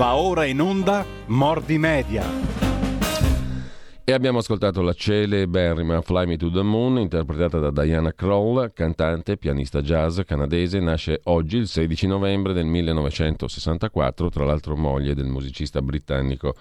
Va ora in onda Mordi Media. E abbiamo ascoltato la celeberrima Fly Me to the Moon, interpretata da Diana Kroll, cantante, pianista jazz canadese, nasce oggi il 16 novembre del 1964, tra l'altro moglie del musicista britannico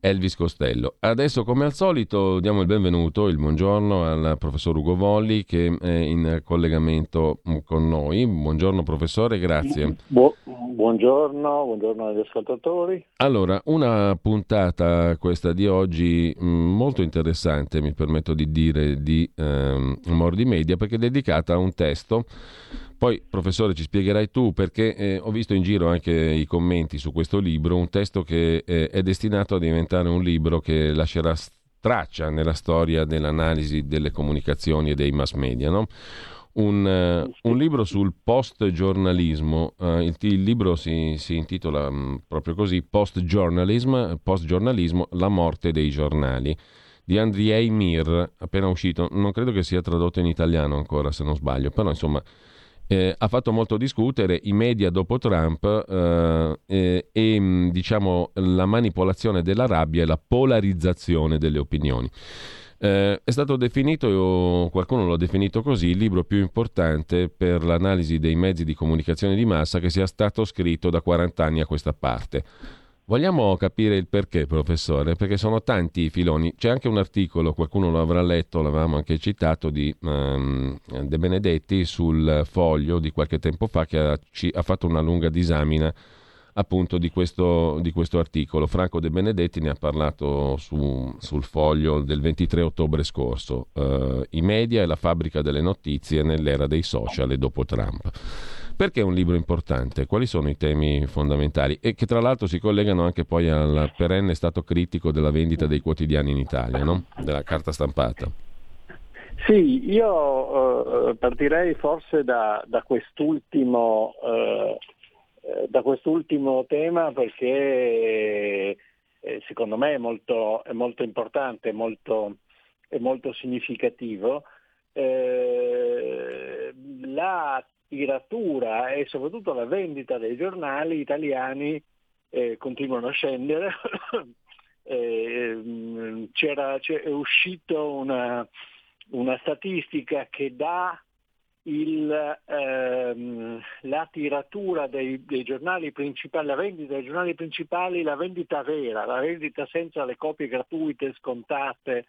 Elvis Costello. Adesso, come al solito, diamo il benvenuto, il buongiorno al professor Ugo Volli che è in collegamento con noi. Buongiorno professore, grazie. Bu- buongiorno, buongiorno agli ascoltatori. Allora, una puntata questa di oggi mm, molto interessante, mi permetto di dire, di ehm, Mordi Media, perché è dedicata a un testo poi, professore, ci spiegherai tu perché eh, ho visto in giro anche i commenti su questo libro, un testo che eh, è destinato a diventare un libro che lascerà traccia nella storia dell'analisi delle comunicazioni e dei mass media. No? Un, uh, un, libro sul post-giornalismo, uh, il, il, libro si, si intitola um, proprio così, Post-Journalism, Post-giornalismo, la morte dei giornali, di Andriei Mir, appena uscito, non credo che sia tradotto in italiano ancora se non sbaglio, però insomma eh, ha fatto molto discutere i media dopo Trump eh, eh, e mm, diciamo la manipolazione della rabbia e la polarizzazione delle opinioni. Eh, è stato definito, qualcuno l'ha definito così, il libro più importante per l'analisi dei mezzi di comunicazione di massa che sia stato scritto da 40 anni a questa parte. Vogliamo capire il perché, professore? Perché sono tanti i filoni. C'è anche un articolo, qualcuno lo avrà letto, l'avevamo anche citato, di um, De Benedetti sul foglio di qualche tempo fa che ha, ci, ha fatto una lunga disamina appunto di questo, di questo, articolo. Franco De Benedetti ne ha parlato su, sul foglio del 23 ottobre scorso. Uh, I media e la fabbrica delle notizie nell'era dei social e dopo Trump. Perché è un libro importante? Quali sono i temi fondamentali? E che tra l'altro si collegano anche poi al perenne stato critico della vendita dei quotidiani in Italia, no? della carta stampata. Sì, io eh, partirei forse da, da, quest'ultimo, eh, da, quest'ultimo, tema perché eh, secondo me è molto, è molto importante, molto, è molto significativo. Eh, la tiratura e soprattutto la vendita dei giornali italiani eh, continuano a scendere. eh, c'era, c'è, è uscita una, una, statistica che dà il, ehm, la tiratura dei, dei, giornali principali, la vendita dei giornali principali, la vendita vera, la vendita senza le copie gratuite, scontate,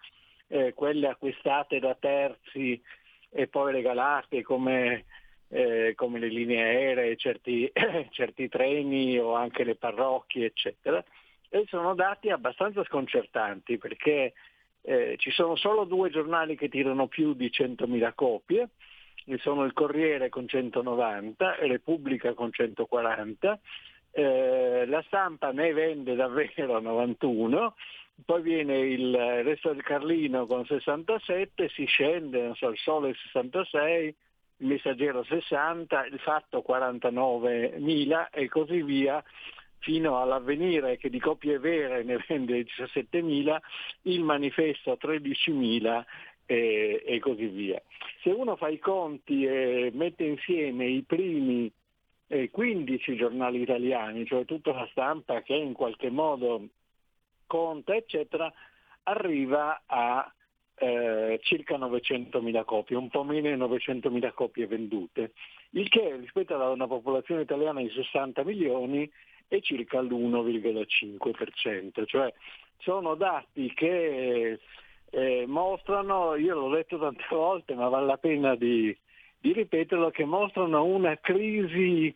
eh, quelle acquistate da terzi e poi regalate come eh, come le linee aeree, certi, certi treni o anche le parrocchie, eccetera. E sono dati abbastanza sconcertanti perché eh, ci sono solo due giornali che tirano più di 100.000 copie, che sono il Corriere con 190 e Repubblica con 140. Eh, la stampa ne vende davvero 91, poi viene il resto del Carlino con 67, si scende, so, il Sole 66, il messaggero 60, il fatto 49.000 e così via fino all'avvenire che di copie vere ne vende 17.000, il manifesto 13.000 e, e, così via. Se uno fa i conti e mette insieme i primi eh, 15 giornali italiani, cioè tutta la stampa che in qualche modo conta, eccetera, arriva a eh, circa 900.000 copie, un po' meno di 900.000 copie vendute, il che rispetto a una popolazione italiana di 60 milioni è circa l'1,5%, cioè sono dati che eh, mostrano, io l'ho detto tante volte ma vale la pena di, di ripeterlo, che mostrano una crisi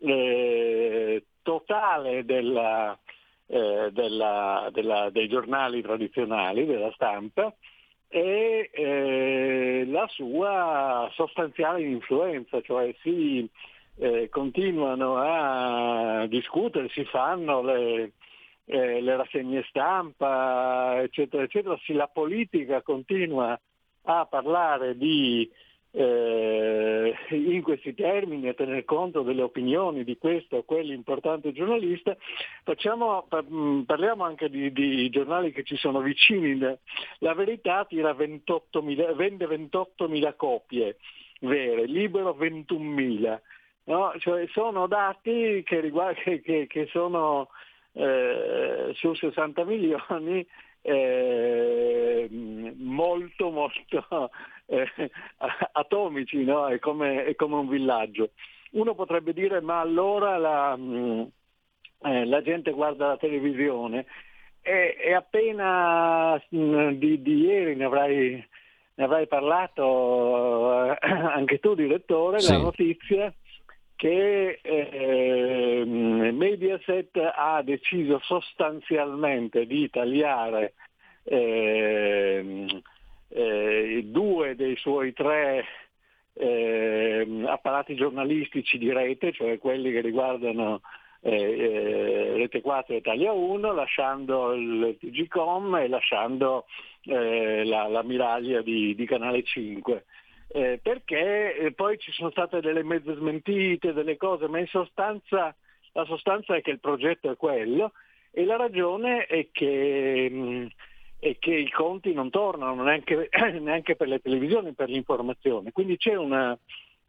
eh, totale della, eh, della, della, dei giornali tradizionali, della stampa, e eh, la sua sostanziale influenza, cioè si eh, continuano a discutere, si fanno le, eh, le rassegne stampa, eccetera, eccetera, si, la politica continua a parlare di eh, in questi termini a tener conto delle opinioni di questo o quell'importante giornalista, Facciamo, parliamo anche di, di, giornali che ci sono vicini. La verità tira 28 vende 28.000 copie vere, libero 21.000. No? Cioè sono dati che, riguarda, che, che sono eh, su 60 milioni eh, molto molto eh, atomici, no? è, come, è, come, un villaggio. Uno potrebbe dire ma allora la, mh, eh, la gente guarda la televisione e, e appena mh, di, di, ieri ne avrai, ne avrai parlato eh, anche tu direttore, sì. la notizia che eh, Mediaset ha deciso sostanzialmente di tagliare eh, eh, due dei suoi tre eh, apparati giornalistici di rete, cioè quelli che riguardano eh, eh, Rete 4 e Italia 1, lasciando il TGCOM e lasciando la, la miraglia di, di Canale 5 eh, perché eh, poi ci sono state delle mezze smentite, delle cose, ma in sostanza la sostanza è che il progetto è quello e la ragione è che, mh, è che i conti non tornano neanche, neanche, per le televisioni, per l'informazione. Quindi c'è una,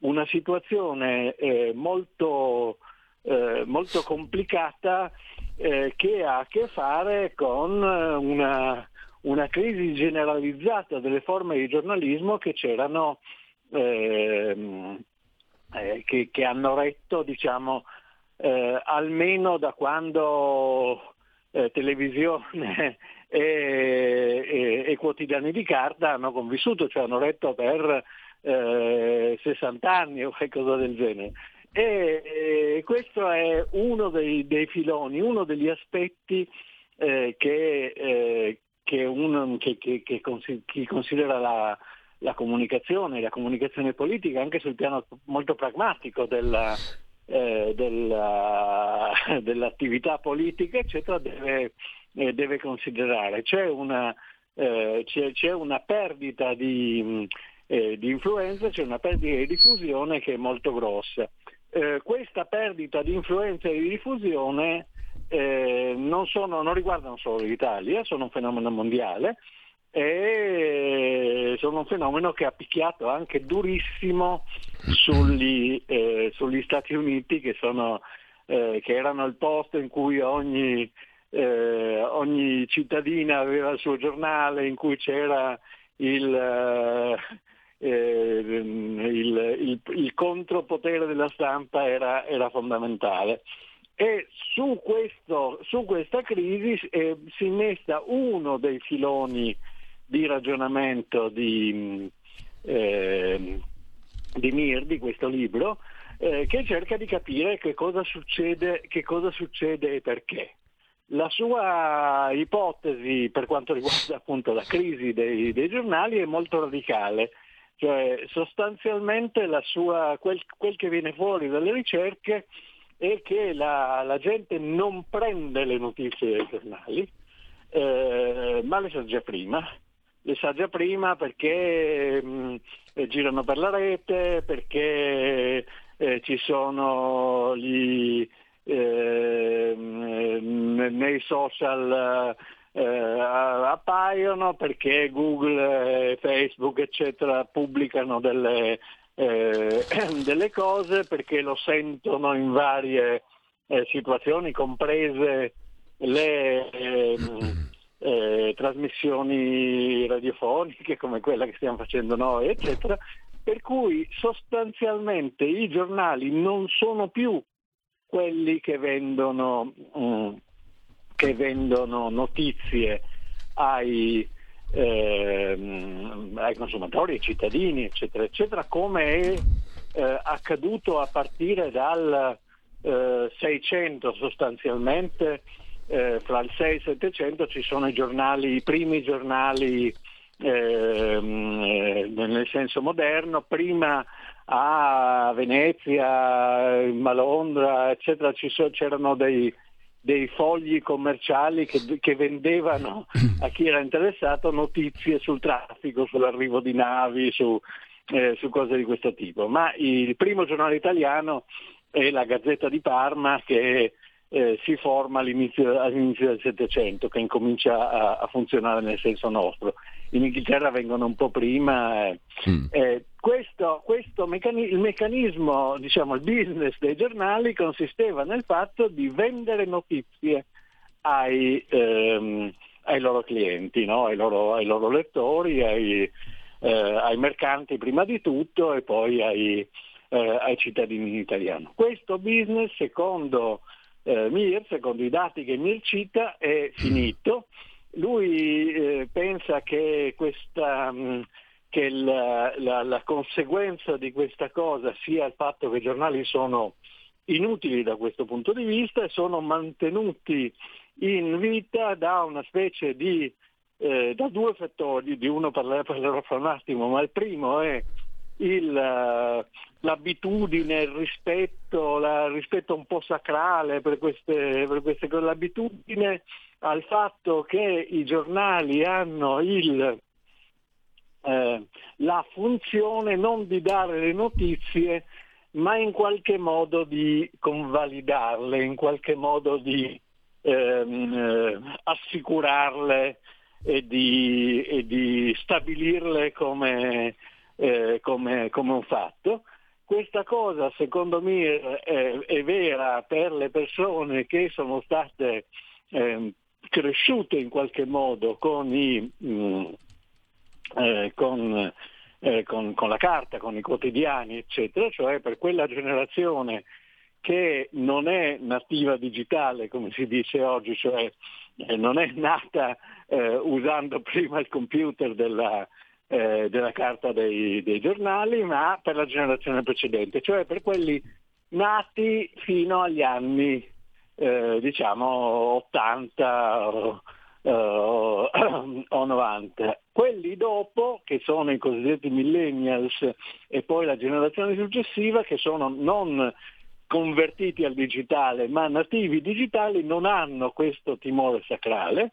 una situazione eh, molto, eh, molto, complicata eh, che ha a che fare con una una crisi generalizzata delle forme di giornalismo che c'erano, ehm, eh, che, che, hanno retto diciamo, eh, almeno da quando eh, televisione e, e, e, quotidiani di carta hanno convissuto, cioè hanno retto per 60 eh, anni o qualcosa del genere. E, e questo è uno dei, dei, filoni, uno degli aspetti eh, che, eh, che, un, che, che, considera la, la, comunicazione, la comunicazione politica anche sul piano molto pragmatico della, eh, della, dell'attività politica, eccetera, deve, eh, deve considerare. C'è una, eh, c'è, c'è una perdita di, eh, di, influenza, c'è una perdita di diffusione che è molto grossa. Eh, questa perdita di influenza e di diffusione eh, non, sono, non, riguardano solo l'Italia, sono un fenomeno mondiale e sono un fenomeno che ha picchiato anche durissimo sugli, eh, sugli Stati Uniti che, sono, che, erano il posto in cui ogni, eh, ogni, cittadina aveva il suo giornale, in cui c'era il, eh, eh, il, il, il contropotere della stampa era, era fondamentale. E su, questo, su questa crisi eh, si innesta uno dei filoni di ragionamento di, eh, di Mir, di questo libro, eh, che cerca di capire che cosa, succede, che cosa succede e perché. La sua ipotesi per quanto riguarda appunto la crisi dei, dei giornali è molto radicale, cioè sostanzialmente sua, quel, quel che viene fuori dalle ricerche è che la, la gente non prende le notizie dai giornali, eh, ma le sa già prima. Le sa già prima perché mh, eh, girano per la rete, perché eh, ci sono gli, eh, nei social eh, appaiono, perché Google, Facebook, eccetera, pubblicano delle, eh, delle cose perché lo sentono in varie eh, situazioni, comprese le ehm, eh, trasmissioni radiofoniche come quella che stiamo facendo noi, eccetera, per cui sostanzialmente i giornali non sono più quelli che vendono, mm, che vendono notizie ai, ehm, ai consumatori, ai cittadini, eccetera, eccetera, come è eh, accaduto a partire dal eh, 600 sostanzialmente, eh, fra il 6 e il 700 ci sono i giornali, i primi giornali ehm, eh, nel senso moderno, prima a Venezia, a Londra, eccetera, c'erano dei, dei fogli commerciali che, che, vendevano a chi era interessato notizie sul traffico, sull'arrivo di navi, su, eh, su cose di questo tipo. Ma il primo giornale italiano è la Gazzetta di Parma che eh, si forma all'inizio, all'inizio, del Settecento, che incomincia a, a, funzionare nel senso nostro. In Inghilterra vengono un po' prima. Eh. Mm. Eh, questo, questo meccani- il meccanismo, diciamo, il business dei giornali consisteva nel fatto di vendere notizie ai, ehm, ai loro clienti, no? ai, loro, ai, loro, lettori, ai, eh, ai, mercanti prima di tutto e poi ai, eh, ai cittadini italiani. Questo business, secondo eh, Mir, secondo i dati che Mir cita, è finito. Lui eh, pensa che questa... Mh, mm, che la, la, la, conseguenza di questa cosa sia il fatto che i giornali sono inutili da questo punto di vista e sono mantenuti in vita da una specie di, eh, da due fattori, di uno parlerò fra un attimo, ma il primo è il, l'abitudine, il rispetto, il rispetto un po' sacrale per queste, per queste cose, l'abitudine al fatto che i giornali hanno il eh, la funzione non di dare le notizie, ma in qualche modo di convalidarle, in qualche modo di ehm, eh, assicurarle e di, e di, stabilirle come, eh, come, come, un fatto. Questa cosa secondo me è, è, vera per le persone che sono state eh, cresciute in qualche modo con i, mh, mm, eh, con, eh, con, con la carta, con i quotidiani, eccetera, cioè per quella generazione che non è nativa digitale, come si dice oggi, cioè eh, non è nata eh, usando prima il computer della, eh, della carta dei, dei, giornali, ma per la generazione precedente, cioè per quelli nati fino agli anni eh, diciamo 80 o, uh, o 90. Quelli dopo, che sono i cosiddetti millennials e poi la generazione successiva, che sono non convertiti al digitale ma nativi digitali, non hanno questo timore sacrale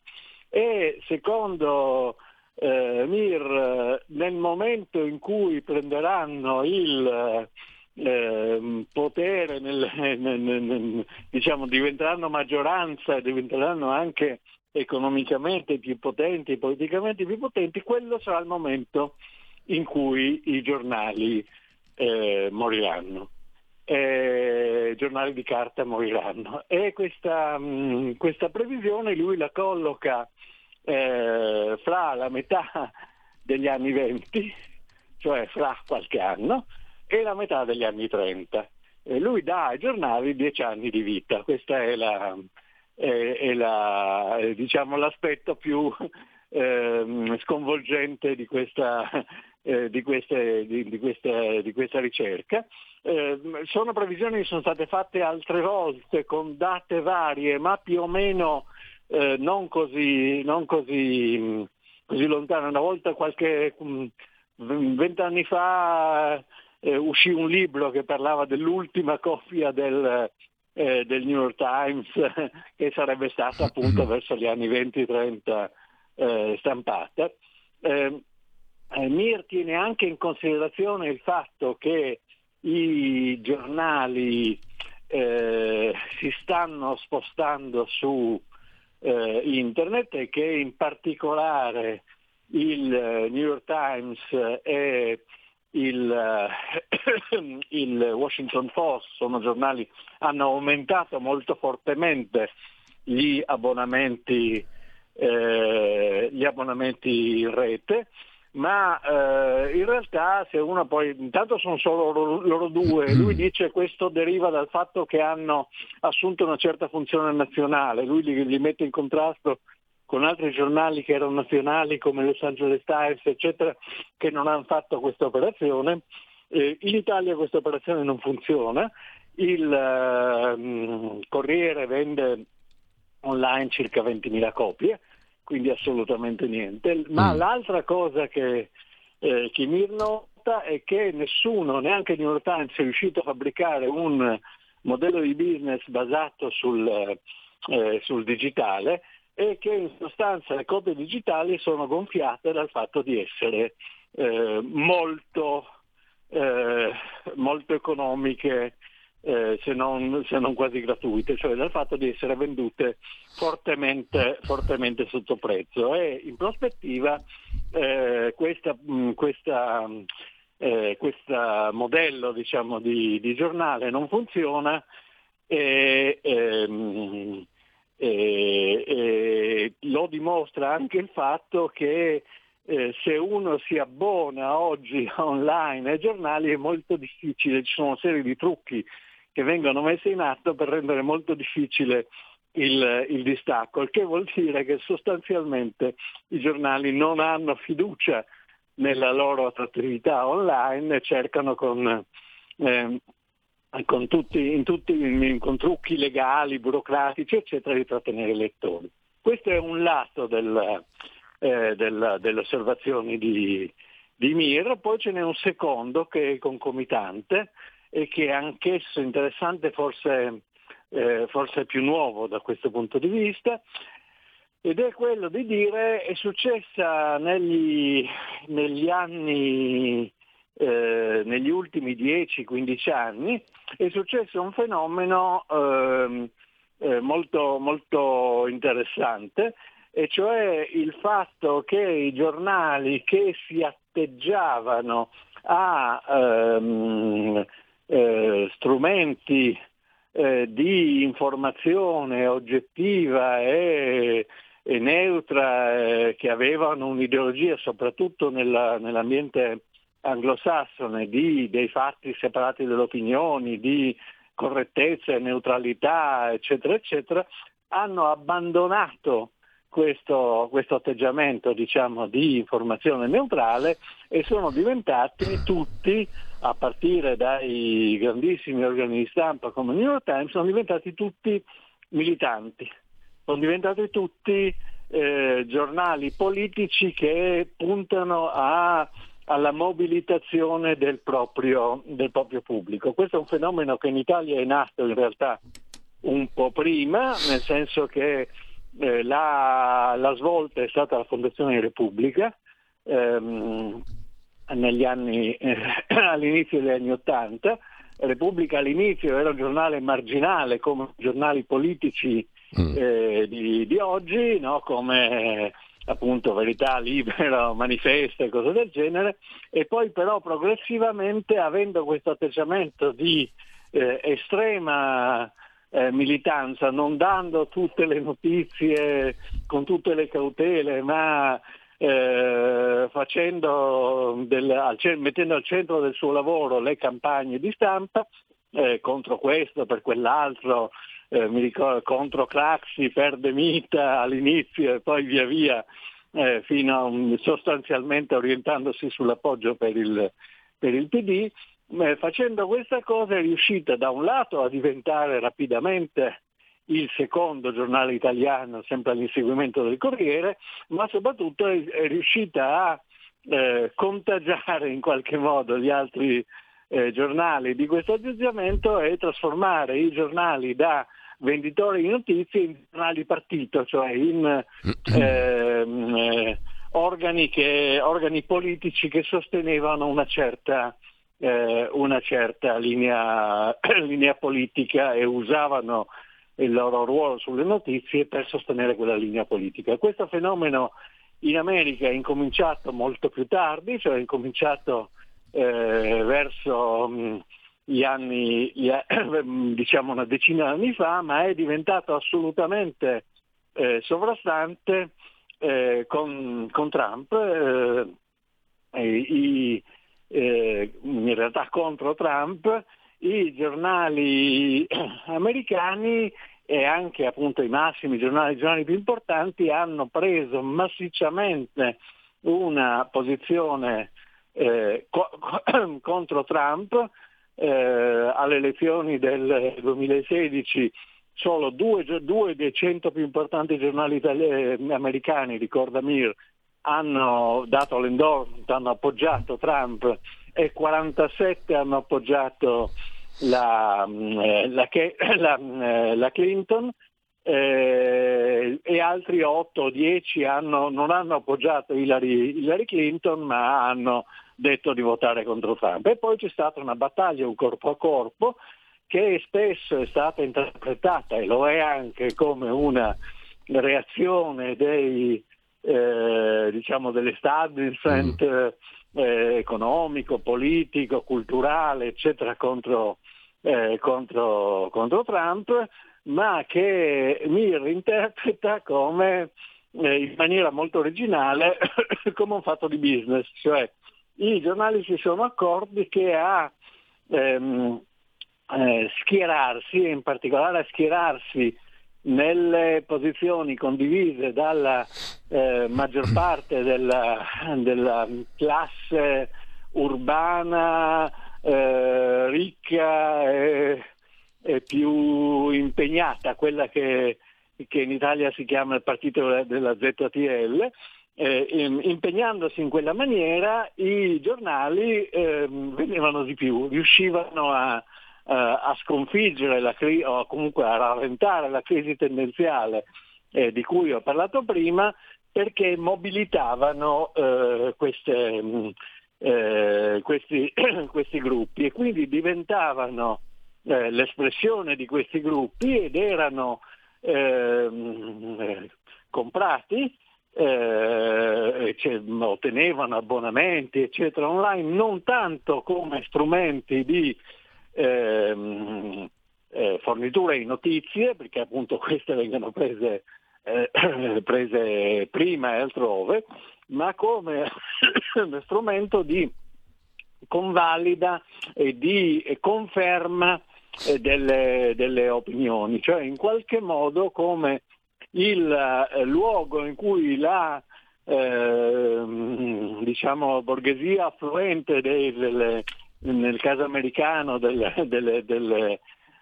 e secondo eh, Mir nel momento in cui prenderanno il eh, potere, nel, nel, nel, diciamo, diventeranno maggioranza e diventeranno anche economicamente più potenti, politicamente più potenti, quello sarà il momento in cui i giornali eh, moriranno. Eh, giornali di carta moriranno. E questa, mh, mm, questa previsione lui la colloca eh, fra la metà degli anni 20, cioè fra qualche anno, e la metà degli anni 30. E lui dà ai giornali dieci anni di vita, questa è la, è, è la, diciamo, l'aspetto più eh, sconvolgente di questa, eh, di, queste, di, di, questa, di questa, ricerca. Eh, sono previsioni che sono state fatte altre volte con date varie, ma più o meno eh, non così, non così, così lontane. Una volta qualche mm, vent'anni fa eh, uscì un libro che parlava dell'ultima copia del, eh, del New York Times che sarebbe stata appunto verso gli anni 20-30 eh, stampata. Eh, eh, Mir tiene anche in considerazione il fatto che i giornali eh, si stanno spostando su eh, internet e che in particolare il New York Times è il, eh, il, Washington Post, sono giornali, hanno aumentato molto fortemente gli abbonamenti, eh, gli abbonamenti in rete, ma eh, in realtà se uno poi, intanto sono solo loro, loro due, lui dice che questo deriva dal fatto che hanno assunto una certa funzione nazionale, lui li, li mette in contrasto con altri giornali che erano nazionali come Los Angeles Times, eccetera, che non hanno fatto questa operazione. Eh, in Italia questa operazione non funziona, il eh, Corriere vende online circa 20.000 copie, quindi assolutamente niente. Ma mm. l'altra cosa che, eh, che mi nota è che nessuno, neanche New York Times, è riuscito a fabbricare un modello di business basato sul, eh, sul digitale e che in sostanza le copie digitali sono gonfiate dal fatto di essere eh, molto, eh, molto, economiche eh, se, non, se, non, quasi gratuite, cioè dal fatto di essere vendute fortemente, fortemente sotto prezzo. E in prospettiva eh, questa, mm, questa, eh, questo modello diciamo, di, di, giornale non funziona e, ehm, E, e lo dimostra anche il fatto che eh, se uno si abbona oggi online ai giornali è molto difficile, ci sono una serie di trucchi che vengono messi in atto per rendere molto difficile il, il, distacco, il che vuol dire che sostanzialmente i giornali non hanno fiducia nella loro attività online e cercano con, eh, con, tutti, tutti, con trucchi legali, burocratici, eccetera, di trattenere i lettori. Questo è un lato del, eh, del, delle osservazioni di, di Mir, poi ce n'è un secondo che è concomitante e che è anch'esso interessante, forse, eh, forse più nuovo da questo punto di vista, ed è quello di dire è successa negli, negli anni, eh, negli ultimi 10-15 anni, è successo un fenomeno eh, eh, molto, molto interessante, e cioè il fatto che i giornali che si atteggiavano a ehm, eh, strumenti eh, di informazione oggettiva e, e neutra eh, che avevano un'ideologia soprattutto nella, nell'ambiente anglosassone di, dei fatti separati dalle opinioni, di correttezza e neutralità, eccetera, eccetera, hanno abbandonato questo, questo atteggiamento diciamo, di informazione neutrale e sono diventati tutti, a partire dai grandissimi organi di stampa come il New York Times, sono diventati tutti militanti, sono diventati tutti eh, giornali politici che puntano a, alla mobilitazione del proprio, del proprio pubblico. Questo è un fenomeno che in Italia è nato in realtà un po' prima, nel senso che eh, la, la, svolta è stata la Fondazione Repubblica ehm, anni, eh, all'inizio degli anni Ottanta. Repubblica all'inizio era un giornale marginale come i giornali politici mm. eh, di, di, oggi, no? come appunto Verità Libera, Manifesta e cose del genere, e poi però progressivamente avendo questo atteggiamento di eh, estrema eh, militanza, non dando tutte le notizie con tutte le cautele, ma eh, del, al, mettendo al centro del suo lavoro le campagne di stampa eh, contro questo, per quell'altro, eh, mi ricordo, contro Craxi, per De Mita all'inizio e poi via via eh, fino a un, sostanzialmente orientandosi sull'appoggio per il, per il PD, facendo questa cosa è riuscita da un lato a diventare rapidamente il secondo giornale italiano, sempre all'inseguimento del Corriere, ma soprattutto è, è riuscita a eh, contagiare in qualche modo gli altri eh, giornali. Di questo atteggiamento e trasformare i giornali da venditori di notizie in giornali partito, cioè in ehm, eh, organi, che, organi politici che sostenevano una certa eh, una certa linea, linea, politica e usavano il loro ruolo sulle notizie per sostenere quella linea politica. Questo fenomeno in America è incominciato molto più tardi, cioè è incominciato eh, verso mh, mm, gli anni, gli, diciamo una decina di anni fa, ma è diventato assolutamente eh, sovrastante eh, con, con, Trump. Eh, i, eh, in realtà contro Trump, i giornali americani e anche appunto i massimi giornali, i giornali più importanti hanno preso massicciamente una posizione eh, co- contro Trump. Eh, alle elezioni del 2016 solo due, due, dei cento più importanti giornali itali- americani, ricorda Mir, hanno dato l'endorsement, hanno appoggiato Trump e 47 hanno appoggiato la, eh, la, la, eh, la Clinton eh, e altri 8 o 10 hanno, non hanno appoggiato Hillary, Hillary, Clinton ma hanno detto di votare contro Trump. E poi c'è stata una battaglia, un corpo a corpo, che spesso è stata interpretata e lo è anche come una reazione dei, eh, diciamo dell'establishment mm. Eh, economico, politico, culturale, eccetera, contro, eh, contro, contro Trump, ma che Mir interpreta come, eh, in maniera molto originale come un fatto di business, cioè i giornali si sono accorti che a ehm, eh, schierarsi, in particolare a schierarsi nelle posizioni condivise dalla eh, maggior parte della, della classe urbana eh, ricca e, e, più impegnata, quella che, che, in Italia si chiama il partito della ZTL, eh, impegnandosi in quella maniera i giornali eh, venivano di più, riuscivano a, a sconfiggere la crisi o comunque a rallentare la crisi tendenziale eh, di cui ho parlato prima perché mobilitavano eh, queste, mh, eh, questi, questi, gruppi e quindi diventavano eh, l'espressione di questi gruppi ed erano ehm, eh, comprati eh, cioè, ottenevano abbonamenti eccetera online non tanto come strumenti di ehm, eh, fornitura di notizie, perché appunto queste vengono prese, eh, prese prima e altrove, ma come strumento di convalida e di conferma eh, delle, delle, opinioni, cioè in qualche modo come il eh, luogo in cui la eh, diciamo, borghesia affluente delle, nel caso americano del, del, del,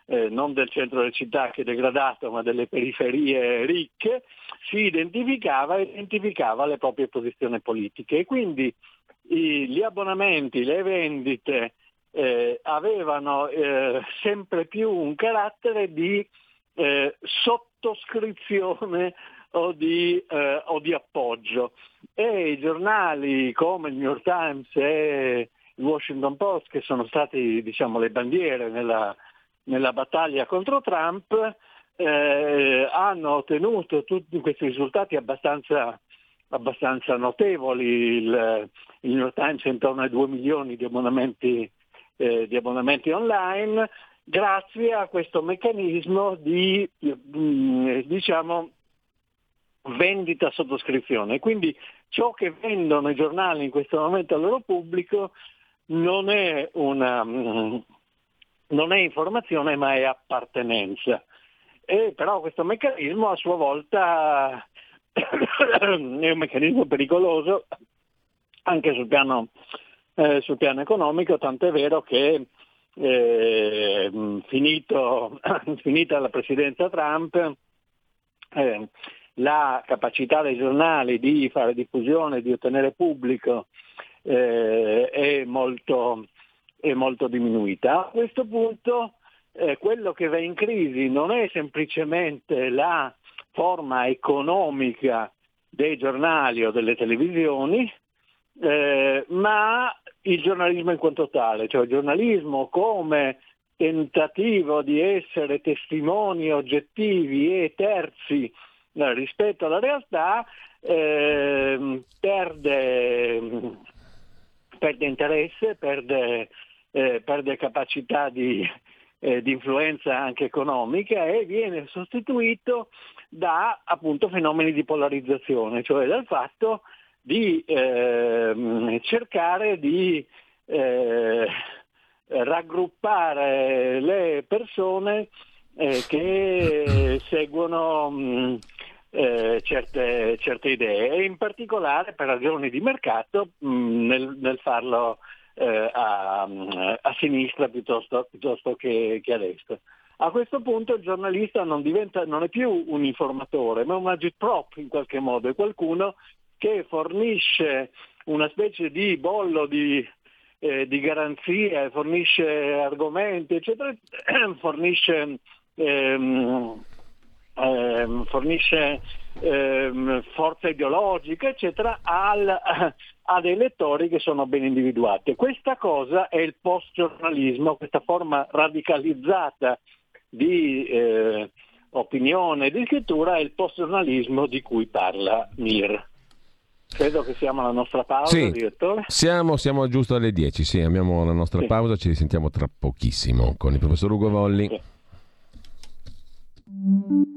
eh, non del centro della città che è degradato, ma delle periferie ricche, si identificava e identificava le proprie posizioni politiche. E quindi i, gli abbonamenti, le vendite eh, avevano eh, sempre più un carattere di eh, sottoscrizione o di, eh, o di, appoggio. E i giornali come il New York Times e il Washington Post, che sono stati diciamo, le bandiere nella, nella battaglia contro Trump, eh, hanno ottenuto tutti questi risultati abbastanza, abbastanza notevoli. Il, il, New York Times intorno ai 2 milioni di abbonamenti, eh, di abbonamenti online, grazie a questo meccanismo di mm, diciamo, vendita sottoscrizione. Quindi ciò che vendono i giornali in questo momento al loro pubblico non è, una, mm, non è informazione ma è appartenenza. E però questo meccanismo a sua volta è un meccanismo pericoloso anche sul piano, eh, sul piano economico, tant'è vero che eh, finito, finita la presidenza Trump, eh, la capacità dei giornali di fare diffusione, di ottenere pubblico eh, è, molto, è, molto, diminuita. A questo punto eh, quello che va in crisi non è semplicemente la forma economica dei giornali o delle televisioni, eh, ma il giornalismo in quanto tale, cioè il giornalismo come tentativo di essere testimoni oggettivi e terzi eh, rispetto alla realtà eh, perde perde interesse, perde, eh, perde capacità di, eh, di, influenza anche economica e viene sostituito da appunto fenomeni di polarizzazione, cioè dal fatto di eh, cercare di eh, raggruppare le persone eh, che seguono mh, eh, certe, certe, idee e in particolare per ragioni di mercato mh, mm, nel, nel, farlo eh, a, a, sinistra piuttosto, piuttosto che, che, a destra. A questo punto il giornalista non, diventa, non è più un informatore, ma un agitprop in qualche modo, è qualcuno che fornisce una specie di bollo di, eh, di garanzia, fornisce argomenti, eccetera, fornisce ehm, ehm, fornisce ehm, forza ideologica, eccetera, al, a dei lettori che sono ben individuati. Questa cosa è il post-giornalismo, questa forma radicalizzata di eh, opinione e di scrittura è il post-giornalismo di cui parla Mir. Credo che siamo alla nostra pausa, sì, direttore. Siamo, siamo giusto alle 10, sì, abbiamo la nostra sì. pausa, ci risentiamo tra pochissimo con il professor Ugo Volli. Sì.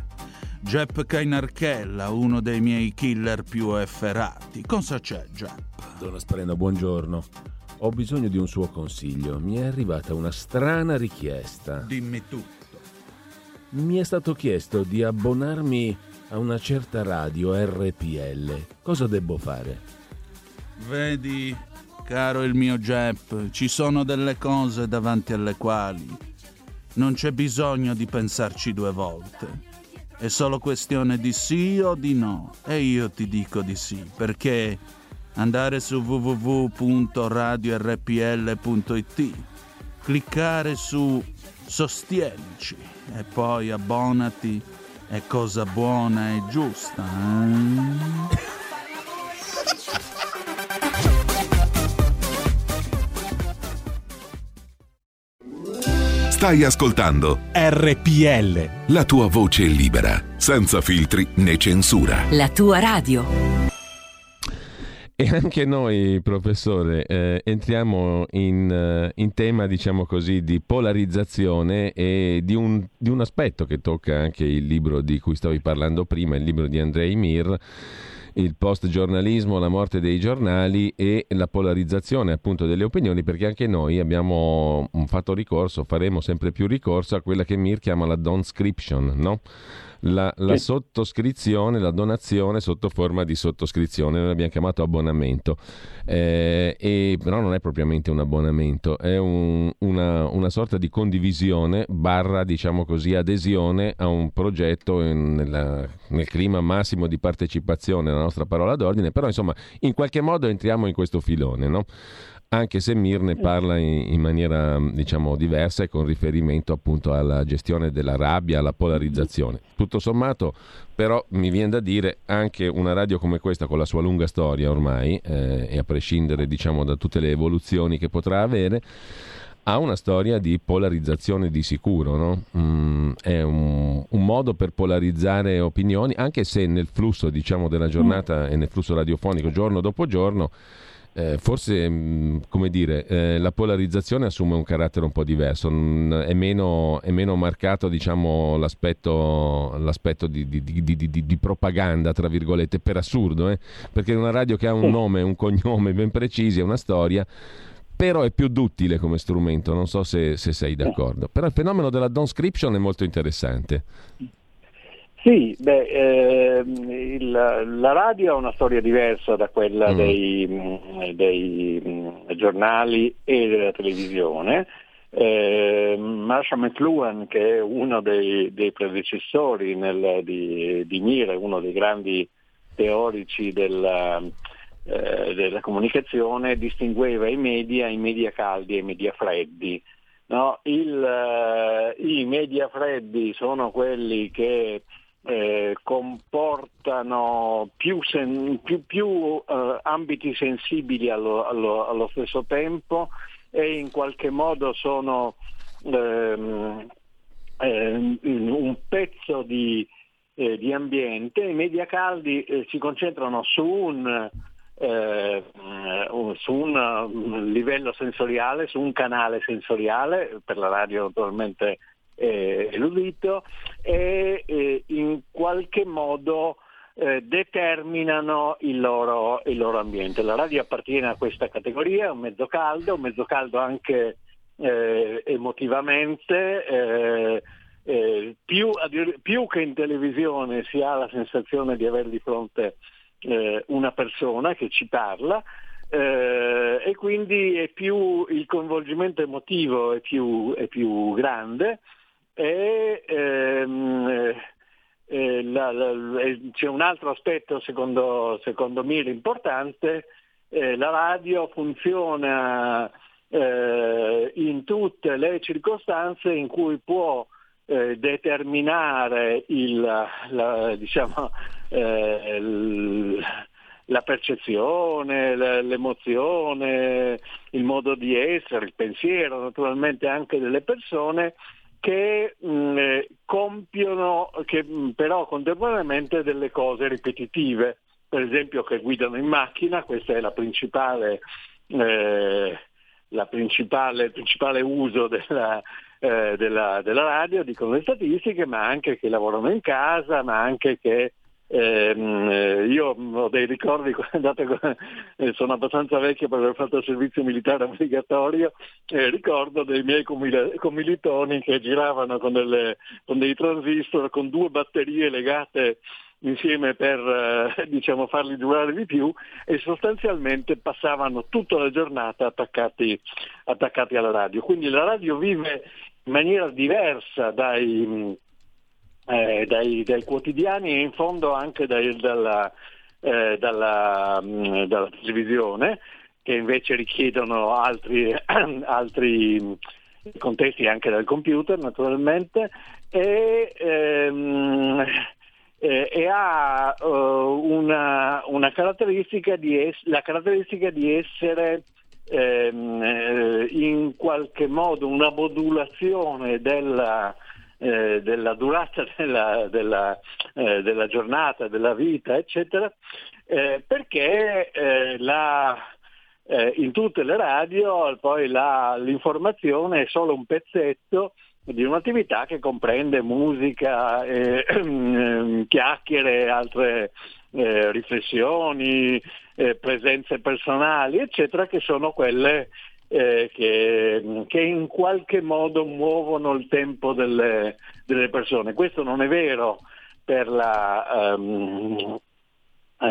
Jep Kainarchella, uno dei miei killer più efferati. Cosa c'è, Jep? Donna Spreno, buongiorno. Ho bisogno di un suo consiglio. Mi è arrivata una strana richiesta. Dimmi tutto. Mi è stato chiesto di abbonarmi a una certa radio RPL. Cosa debbo fare? Vedi, caro il mio Jep, ci sono delle cose davanti alle quali non c'è bisogno di pensarci due volte. È solo questione di sì o di no. E io ti dico di sì, perché andare su www.radiorpl.it, cliccare su Sostienici e poi abbonati è cosa buona e giusta. Eh? Stai ascoltando RPL. La tua voce libera, senza filtri né censura. La tua radio. E anche noi, professore, eh, entriamo in, eh, in, tema, diciamo così, di polarizzazione e di un, di un aspetto che tocca anche il libro di cui stavi parlando prima, il libro di Andrei Mir il post-giornalismo, la morte dei giornali e la polarizzazione appunto delle opinioni, perché anche noi abbiamo fatto ricorso, faremo sempre più ricorso a quella che Mir chiama la donscription, no? La, la sottoscrizione, la donazione sotto forma di sottoscrizione, noi l'abbiamo chiamato abbonamento, eh, e, però non è propriamente un abbonamento, è un, una, una, sorta di condivisione barra, diciamo così, adesione a un progetto in, nella, nel clima massimo di partecipazione, la nostra parola d'ordine, però insomma in qualche modo entriamo in questo filone, no? Anche se Mir ne parla in, in, maniera diciamo diversa e con riferimento appunto alla gestione della rabbia, alla polarizzazione. Tutto sommato, però, mi viene da dire anche una radio come questa, con la sua lunga storia ormai, eh, e a prescindere diciamo da tutte le evoluzioni che potrà avere, ha una storia di polarizzazione di sicuro, no? mm, è un, un, modo per polarizzare opinioni, anche se nel flusso diciamo, della giornata e nel flusso radiofonico giorno dopo giorno eh, forse, mh, mm, come dire, eh, la polarizzazione assume un carattere un po' diverso, mh, è, meno, è, meno, marcato diciamo, l'aspetto, l'aspetto di, di, di, di, propaganda, tra virgolette, per assurdo, eh? perché una radio che ha un nome, un cognome ben precisi, è una storia, però è più duttile come strumento, non so se, se sei d'accordo. Però il fenomeno della donscription è molto interessante. Sì, beh, eh, il, la radio ha una storia diversa da quella mm. dei, dei, mm, giornali e della televisione. Eh, Marshall McLuhan, che è uno dei, dei predecessori nel, di, di Mire, uno dei grandi teorici della, eh, della comunicazione, distingueva i media, i media caldi e i media freddi. No, il, uh, I media freddi sono quelli che eh, comportano più, sen- più, più eh, ambiti sensibili allo, allo, allo, stesso tempo e in qualche modo sono ehm, ehm, un pezzo di, eh, di, ambiente. I media caldi eh, si concentrano su un, eh, su un livello sensoriale, su un canale sensoriale, per la radio naturalmente eh, l'udito e eh, in qualche modo eh, determinano il loro, il loro, ambiente. La radio appartiene a questa categoria, è un mezzo caldo, un mezzo caldo anche eh, emotivamente. Eh, eh, più, più, che in televisione si ha la sensazione di avere di fronte una persona che ci parla, eh, e quindi più, il coinvolgimento emotivo è più, è più grande e ehm, eh, eh, la, la, c'è un altro aspetto secondo, secondo me importante, eh, la radio funziona eh, in tutte le circostanze in cui può eh, determinare il, la, diciamo, eh, la percezione, l'emozione, il modo di essere, il pensiero naturalmente anche delle persone che mh, mm, eh, compiono che, mh, mm, però contemporaneamente delle cose ripetitive, per esempio che guidano in macchina, questo è la principale, eh, la principale, il principale uso della, eh, della, della radio, dicono le statistiche, ma anche che lavorano in casa, ma anche che eh, io ho dei ricordi, eh, sono abbastanza vecchio per aver fatto il servizio militare obbligatorio, eh, ricordo dei miei commilitoni che giravano con, delle, con dei transistor con due batterie legate insieme per eh, diciamo, farli durare di più e sostanzialmente passavano tutta la giornata attaccati, attaccati alla radio. Quindi la radio vive in maniera diversa dai, eh, dai, dai, quotidiani e in fondo anche dai, dalla, eh, dalla, mh, mm, dalla, televisione, che invece richiedono altri, altri contesti anche dal computer naturalmente, e, ehm, eh, e ha uh, una, una caratteristica es- la caratteristica di essere ehm, eh, in qualche modo una modulazione della, eh, della durata della, della, eh, della, giornata, della vita, eccetera, eh, perché eh, la, in tutte le radio poi la, l'informazione è solo un pezzetto di un'attività che comprende musica, chiacchiere, altre riflessioni, presenze personali, eccetera, che sono quelle eh, che, che, in qualche modo muovono il tempo delle, delle persone. Questo non è vero per, la, um,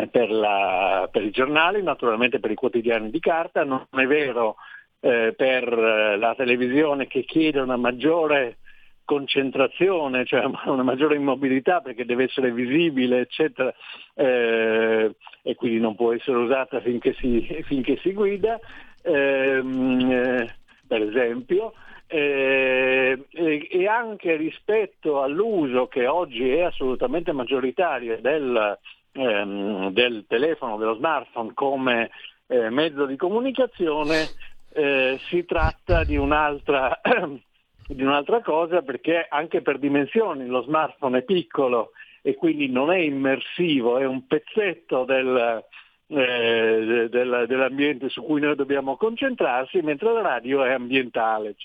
per, la, per, i giornali, naturalmente per i quotidiani di carta, non è vero eh, per la televisione che chiede una maggiore concentrazione, cioè una maggiore immobilità perché deve essere visibile, eccetera, eh, e quindi non può essere usata finché si, finché si guida ehm, eh, per esempio, eh, e, anche rispetto all'uso che oggi è assolutamente maggioritario del, ehm, del telefono, dello smartphone come eh, mezzo di comunicazione, eh, si tratta di un'altra, di un'altra cosa perché anche per dimensioni lo smartphone è piccolo e quindi non è immersivo, è un pezzetto del, eh, del, dell'ambiente su cui noi dobbiamo concentrarsi, mentre la radio è ambientale.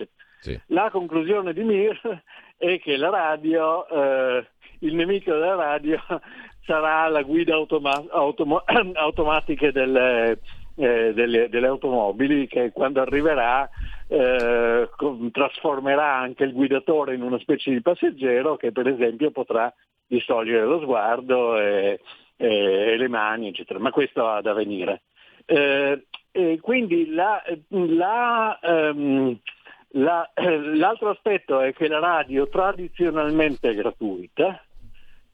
Sì. La conclusione di Mir è che la radio, eh, il nemico della radio sarà la guida automa- automo- automatica delle, eh, delle, delle, automobili che quando arriverà eh, trasformerà anche il guidatore in una specie di passeggero che per esempio potrà distogliere lo sguardo e, eh, e le mani, eccetera, ma questo ha da venire. Eh, quindi la, la, um, la, l'altro aspetto è che la radio tradizionalmente è gratuita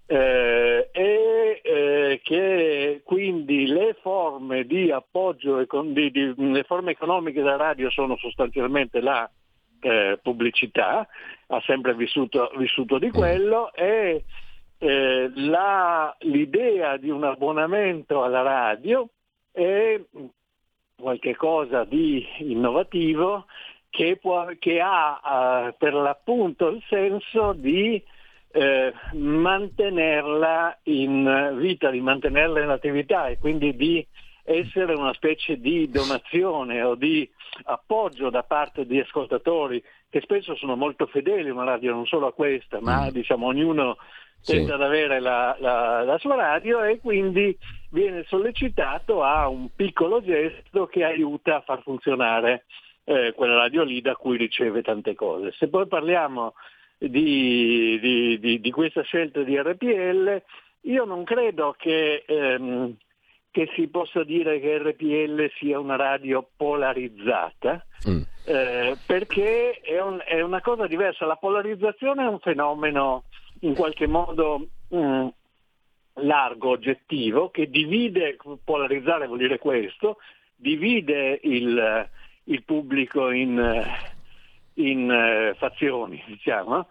eh, e eh, che quindi le forme di appoggio, di, di, le forme economiche della radio sono sostanzialmente la eh, pubblicità, ha sempre vissuto, vissuto di quello e eh, la, l'idea di un abbonamento alla radio è qualcosa di innovativo che, può, che ha uh, per l'appunto il senso di eh, mantenerla in vita, di mantenerla in attività e quindi di essere una specie di donazione o di appoggio da parte di ascoltatori che spesso sono molto fedeli a una radio, non solo a questa, ma mm. diciamo ognuno tenta sì. ad avere la, la, la, sua radio e quindi viene sollecitato a un piccolo gesto che aiuta a far funzionare eh, quella radio lì da cui riceve tante cose. Se poi parliamo di, di, di, di questa scelta di RPL, io non credo che, ehm, che, si possa dire che RPL sia una radio polarizzata, mm. eh, perché è, un, è una cosa diversa. La polarizzazione è un fenomeno in qualche modo mh, mm, largo, oggettivo, che divide, polarizzare vuol dire questo, divide il, il pubblico in, in uh, fazioni, diciamo,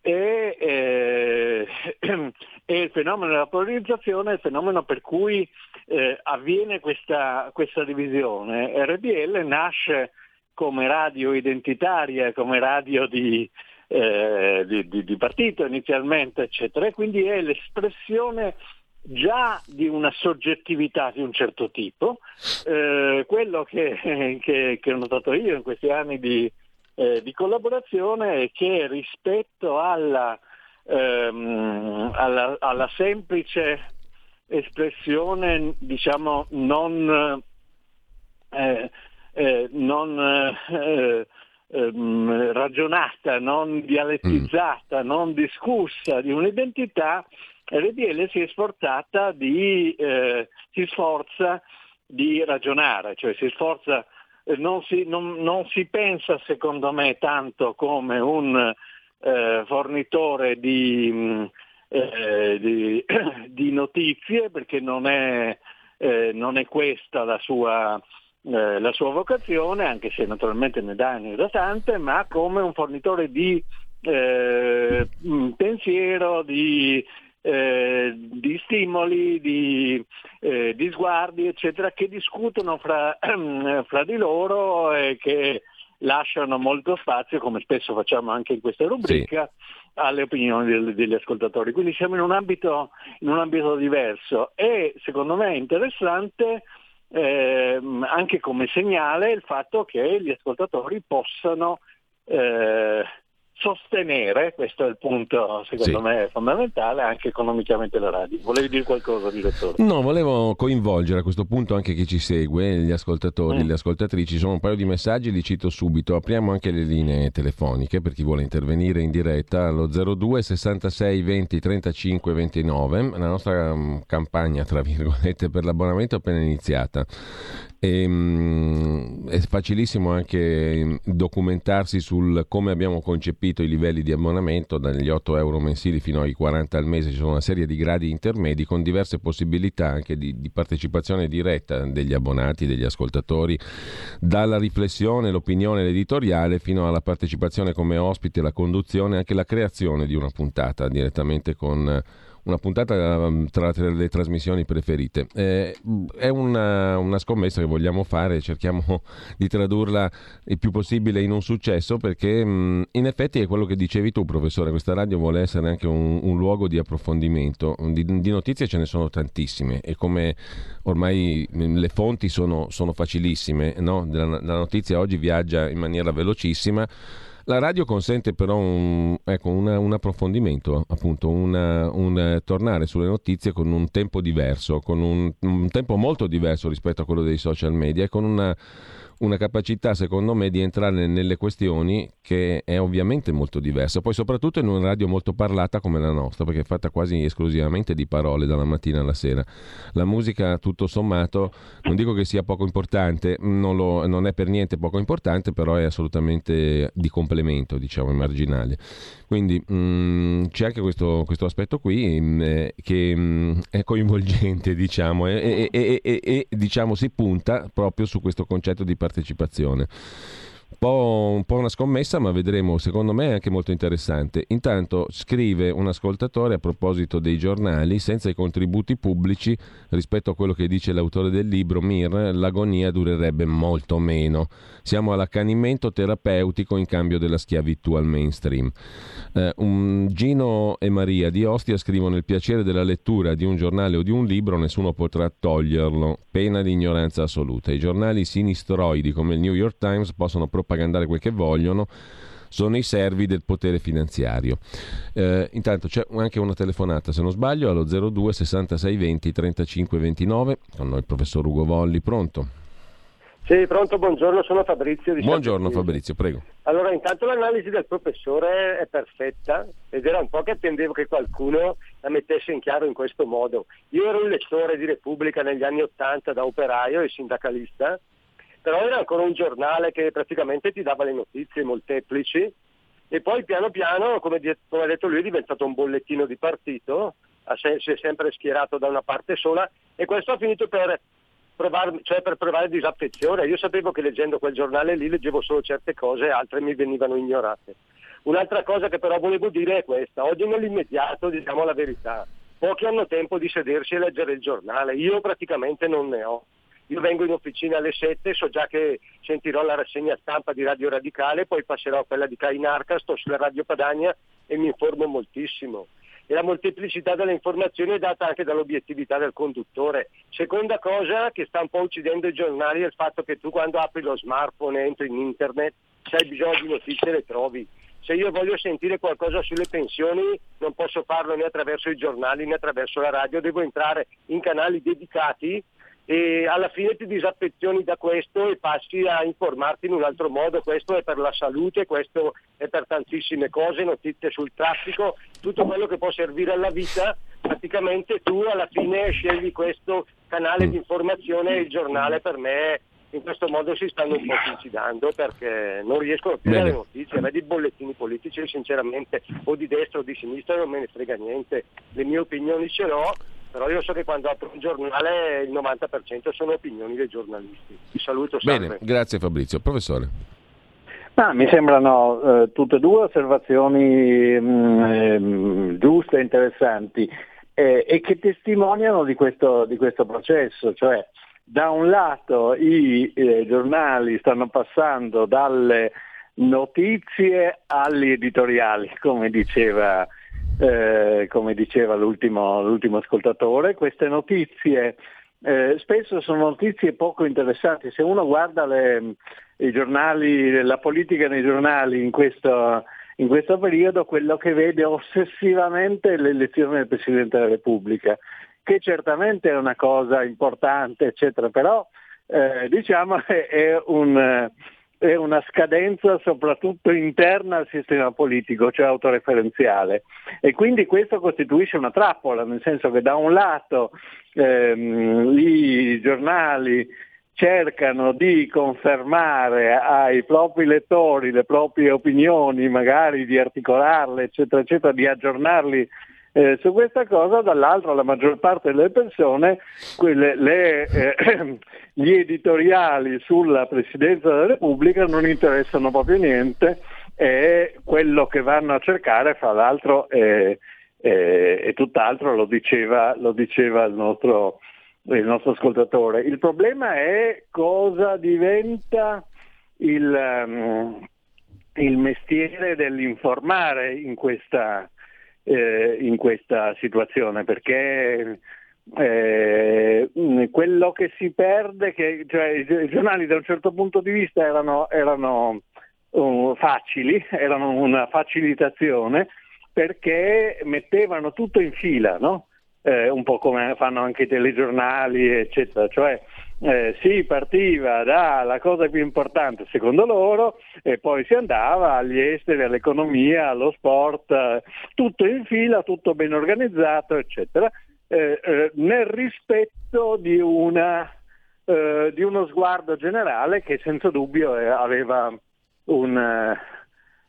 e, eh, E il fenomeno della polarizzazione è il fenomeno per cui eh, avviene questa, questa divisione. RBL nasce come radio identitaria, come radio di, eh, di, di, di, partito inizialmente, eccetera, e quindi è l'espressione già di una soggettività di un certo tipo, eh, quello che, che, che, ho notato io in questi anni di, eh, di collaborazione è che rispetto alla, ehm, alla, alla semplice espressione diciamo non, eh, eh, non eh, ehm, ragionata, non dialettizzata, mm. non discussa di un'identità, RDL si è sforzata di, eh, si sforza di ragionare, cioè si sforza, eh, non si, non, non si pensa secondo me tanto come un eh, fornitore di, mm, eh, di, di, notizie, perché non è, eh, non è questa la sua, eh, la sua, vocazione, anche se naturalmente ne dà ne dà tante, ma come un fornitore di eh, pensiero, di, eh, di stimoli, di, eh, di, sguardi, eccetera, che discutono fra, fra di loro e che lasciano molto spazio, come spesso facciamo anche in questa rubrica, sì. alle opinioni del, degli ascoltatori. Quindi siamo in un ambito, in un ambito diverso e secondo me è interessante eh, anche come segnale il fatto che gli ascoltatori possano eh, sostenere, questo è il punto secondo sì. me fondamentale, anche economicamente la radio. Volevi dire qualcosa, direttore? No, volevo coinvolgere a questo punto anche chi ci segue, gli ascoltatori, mm. le ascoltatrici. Sono un paio di messaggi, li cito subito. Apriamo anche le linee telefoniche per chi vuole intervenire in diretta allo 02 66 20 35 29. La nostra mm, campagna, tra virgolette, per l'abbonamento è appena iniziata. E, um, è facilissimo anche documentarsi sul come abbiamo concepito i livelli di abbonamento, dagli 8 euro mensili fino ai 40 al mese, ci sono una serie di gradi intermedi con diverse possibilità anche di, di partecipazione diretta degli abbonati, degli ascoltatori, dalla riflessione, l'opinione, l'editoriale fino alla partecipazione come ospite, la conduzione, anche la creazione di una puntata direttamente con una puntata um, tra le trasmissioni preferite. Eh, è una, una, scommessa che vogliamo fare, cerchiamo di tradurla il più possibile in un successo perché mh, in effetti è quello che dicevi tu professore, questa radio vuole essere anche un, un luogo di approfondimento, di, di, notizie ce ne sono tantissime e come ormai le fonti sono, sono facilissime, no? la, la notizia oggi viaggia in maniera velocissima la radio consente però un, ecco, una, un approfondimento, appunto, una, un tornare sulle notizie con un tempo diverso, con un, un tempo molto diverso rispetto a quello dei social media e con una una capacità secondo me di entrare nelle questioni che è ovviamente molto diversa, poi soprattutto in una radio molto parlata come la nostra, perché è fatta quasi esclusivamente di parole dalla mattina alla sera. La musica tutto sommato, non dico che sia poco importante, non, lo, non è per niente poco importante, però è assolutamente di complemento, diciamo, marginale. Quindi mh, mm, c'è anche questo, questo aspetto qui mh, mm, eh, che mh, mm, è coinvolgente, diciamo, e, e, e, e diciamo, si punta proprio su questo concetto di partecipazione. Un po', un po', una scommessa, ma vedremo, secondo me è anche molto interessante. Intanto scrive un ascoltatore a proposito dei giornali, senza i contributi pubblici, rispetto a quello che dice l'autore del libro Mir, l'agonia durerebbe molto meno. Siamo all'accanimento terapeutico in cambio della schiavitù al mainstream. Eh, un Gino e Maria di Ostia scrivono il piacere della lettura di un giornale o di un libro, nessuno potrà toglierlo, pena di ignoranza assoluta. I giornali sinistroidi come il New York Times possono propagandare quel che vogliono sono i servi del potere finanziario. Eh, intanto c'è anche una telefonata, se non sbaglio, allo 02 66 20 35 29 con noi il professor Ugo Volli, pronto? Sì, pronto, buongiorno, sono Fabrizio. buongiorno Fabrizio, prego. Allora, intanto l'analisi del professore è perfetta ed era un po' che attendevo che qualcuno la mettesse in chiaro in questo modo. Io ero un lettore di Repubblica negli anni Ottanta da operaio e sindacalista, però era ancora un giornale che praticamente ti dava le notizie molteplici e poi piano piano, come, ha detto lui, è diventato un bollettino di partito, si è sempre schierato da una parte sola e questo ha finito per provare, cioè per provare disaffezione. Io sapevo che leggendo quel giornale lì leggevo solo certe cose, altre mi venivano ignorate. Un'altra cosa che però volevo dire è questa, oggi nell'immediato diciamo la verità, pochi hanno tempo di sedersi e leggere il giornale, io praticamente non ne ho. Io vengo in officina alle 7, so già che sentirò la rassegna stampa di Radio Radicale, poi passerò a quella di Cainarca, sto sulla Radio Padania e mi informo moltissimo. E la molteplicità delle informazioni è data anche dall'obiettività del conduttore. Seconda cosa che sta un po' uccidendo i giornali è il fatto che tu quando apri lo smartphone e entri in internet, se hai bisogno di notizie le trovi. Se io voglio sentire qualcosa sulle pensioni non posso farlo né attraverso i giornali né attraverso la radio, devo entrare in canali dedicati e alla fine ti disaffezioni da questo e passi a informarti in un altro modo, questo è per la salute, questo è per tantissime cose, notizie sul traffico, tutto quello che può servire alla vita, praticamente tu alla fine scegli questo canale di informazione e il giornale per me in questo modo si stanno un po' suicidando perché non riescono più a dare notizie, a me di bollettini politici sinceramente o di destra o di sinistra non me ne frega niente, le mie opinioni ce l'ho però io so che quando apro un giornale il 90% sono opinioni dei giornalisti. Vi saluto sempre. Bene, grazie Fabrizio. Professore. Ah, mi sembrano eh, tutte e due osservazioni mh, mm, eh, giuste e interessanti eh, e che testimoniano di questo, di questo, processo, cioè da un lato i eh, giornali stanno passando dalle notizie agli editoriali, come diceva eh, come diceva l'ultimo, l'ultimo, ascoltatore, queste notizie eh, spesso sono notizie poco interessanti. Se uno guarda le, i giornali, la politica nei giornali in questo, in questo periodo, quello che vede ossessivamente è l'elezione del Presidente della Repubblica, che certamente è una cosa importante, eccetera, però eh, diciamo è un è una scadenza soprattutto interna al sistema politico, cioè autoreferenziale. E quindi questo costituisce una trappola, nel senso che da un lato ehm, i giornali cercano di confermare ai propri lettori le proprie opinioni, magari di articolarle, eccetera, eccetera, di aggiornarli eh, su questa cosa, dall'altro la maggior parte delle persone, quelle, le, eh, gli editoriali sulla Presidenza della Repubblica non interessano proprio niente e quello che vanno a cercare, fra l'altro, è, è, è tutt'altro, lo diceva, lo diceva il, nostro, il nostro ascoltatore. Il problema è cosa diventa il, um, il mestiere dell'informare in questa, eh, in questa situazione perché eh, quello che si perde, che, cioè, i giornali da un certo punto di vista erano, erano uh, facili, erano una facilitazione perché mettevano tutto in fila, no? eh, un po' come fanno anche i telegiornali, eccetera, cioè eh, si partiva dalla cosa più importante secondo loro e poi si andava agli esteri, all'economia, allo sport, eh, tutto in fila, tutto ben organizzato, eccetera, eh, eh nel rispetto di, una, eh, di, uno sguardo generale che senza dubbio aveva un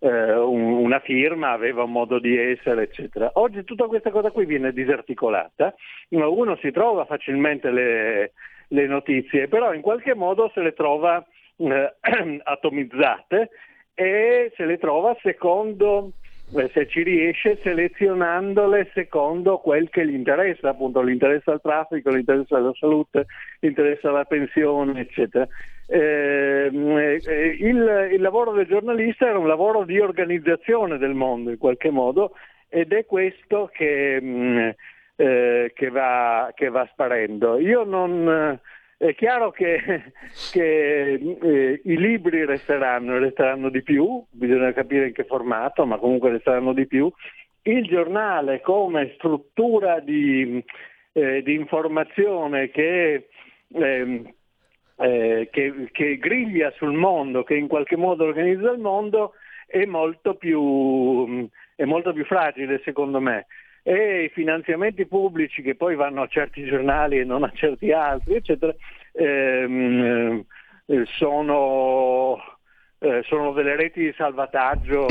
una firma, aveva un modo di essere, eccetera. Oggi tutta questa cosa qui viene disarticolata, uno si trova facilmente le, le notizie, però in qualche modo se le trova eh, atomizzate e se le trova secondo, eh, se ci riesce, selezionandole secondo quel che gli interessa, appunto l'interesse al traffico, l'interesse alla salute, l'interesse alla pensione, eccetera. Ehm, eh, il, il lavoro del giornalista era un lavoro di organizzazione del mondo in qualche modo ed è questo che... Mh, mm, eh, che, va, che, va, sparendo. Io non, eh, è chiaro che, che eh, i libri resteranno, resteranno di più, bisogna capire in che formato, ma comunque resteranno di più. Il giornale come struttura di, eh, di informazione che, ehm, eh, che, che griglia sul mondo, che in qualche modo organizza il mondo, è molto più, è molto più fragile secondo me e i finanziamenti pubblici che poi vanno a certi giornali e non a certi altri, eccetera, ehm, eh, sono, eh, sono, delle reti di salvataggio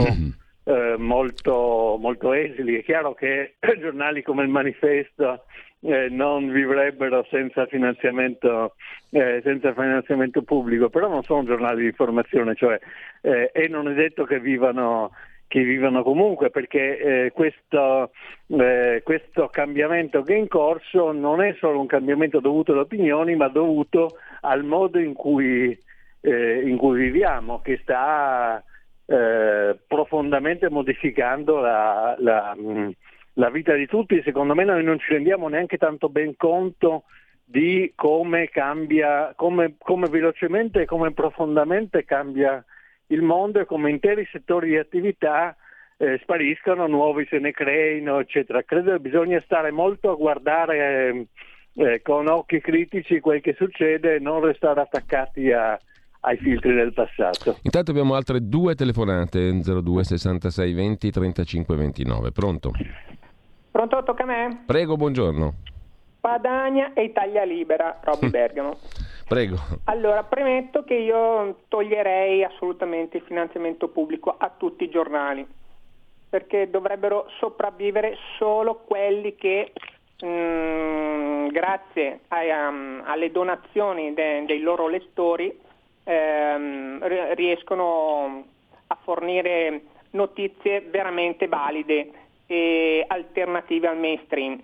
eh, molto, molto, esili. È chiaro che giornali come il Manifesto eh, non vivrebbero senza finanziamento, eh, senza finanziamento, pubblico, però non sono giornali di informazione, cioè, eh, e non è detto che vivano che vivono comunque, perché eh, questo, eh, questo, cambiamento che è in corso non è solo un cambiamento dovuto alle opinioni, ma dovuto al modo in cui, eh, in cui viviamo, che sta eh, profondamente modificando la, la, mm, la, vita di tutti. Secondo me noi non ci rendiamo neanche tanto ben conto di come cambia, come, come velocemente e come profondamente cambia il mondo e come interi settori di attività eh, spariscono, nuovi se ne creino, eccetera. Credo che bisogna stare molto a guardare eh, eh, con occhi critici quel che succede e non restare attaccati a, ai filtri del passato. Intanto abbiamo altre due telefonate, 02 66 20 35 29. Pronto? Pronto, tocca a me? Prego, buongiorno. Padania e Italia Libera, Robby Bergamo. Prego. Allora, premetto che io toglierei assolutamente il finanziamento pubblico a tutti i giornali, perché dovrebbero sopravvivere solo quelli che mm, grazie ai, um, alle donazioni de, dei loro lettori ehm, riescono a fornire notizie veramente valide e alternative al mainstream.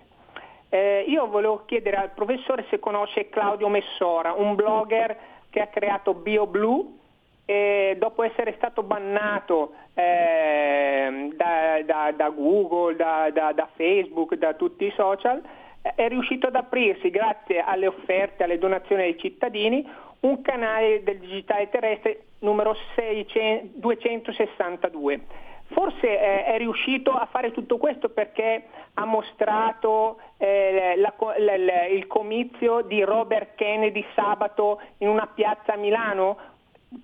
Eh, io volevo chiedere al professore se conosce Claudio Messora, un blogger che ha creato BioBlue e dopo essere stato bannato eh, da, da, da, Google, da, da, Facebook, da tutti i social, è riuscito ad aprirsi grazie alle offerte, alle donazioni dei cittadini, un canale del digitale terrestre numero 600, 262 Forse eh, è riuscito a fare tutto questo perché ha mostrato eh, la, la, la, il comizio di Robert Kennedy sabato in una piazza a Milano,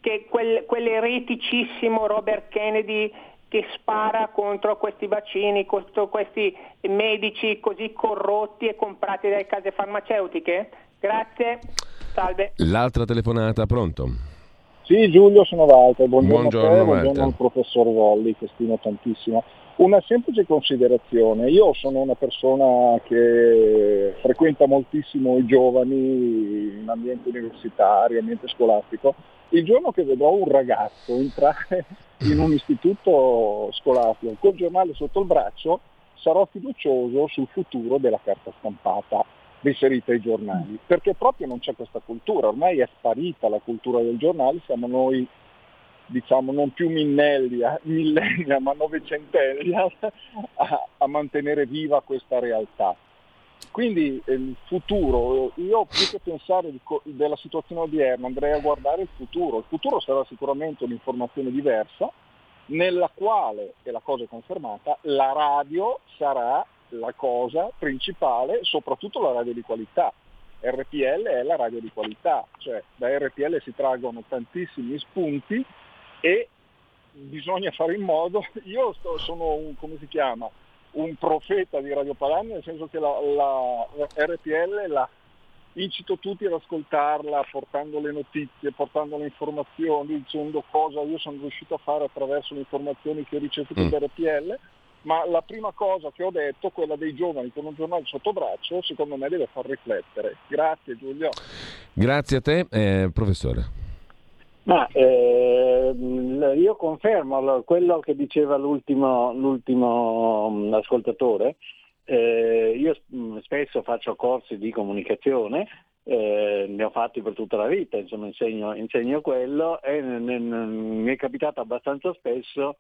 che quel, quell'ereticissimo Robert Kennedy che spara contro questi vaccini, contro questi medici così corrotti e comprati dalle case farmaceutiche? Grazie, salve. L'altra telefonata, pronto? Sì, Giulio, sono Walter. Buongiorno, buongiorno a te, buongiorno al professor Volli, che stimo tantissimo. Una semplice considerazione, io sono una persona che frequenta moltissimo i giovani in ambiente universitario, ambiente scolastico. Il giorno che vedrò un ragazzo entrare in un istituto scolastico col giornale sotto il braccio, sarò fiducioso sul futuro della carta stampata riferita ai giornali, perché proprio non c'è questa cultura, ormai è sparita la cultura del giornale, siamo noi diciamo non più millennia, millennia ma novecentennia a, a mantenere viva questa realtà. Quindi eh, il futuro, io più che pensare di, della situazione odierna andrei a guardare il futuro. Il futuro sarà sicuramente un'informazione diversa, nella quale, e la cosa è confermata, la radio sarà la cosa principale, soprattutto la radio di qualità. RPL è la radio di qualità, cioè da RPL si traggono tantissimi spunti e bisogna fare in modo, io sto, sono un, come si chiama, un profeta di Radio Padania, nel senso che la, la, la RPL la incito tutti ad ascoltarla portando le notizie, portando le informazioni, dicendo cosa io sono riuscito a fare attraverso le informazioni che ho ricevuto mm. da RPL ma la prima cosa che ho detto, quella dei giovani con un giornale sotto braccio, secondo me deve far riflettere. Grazie Giulio. Grazie a te, eh, professore. Ma, eh, io confermo quello che diceva l'ultimo, l'ultimo mm, ascoltatore. Eh, io mm, spesso faccio corsi di comunicazione, eh, ne ho fatti per tutta la vita, insomma insegno, insegno quello e ne, ne, mi è capitato abbastanza spesso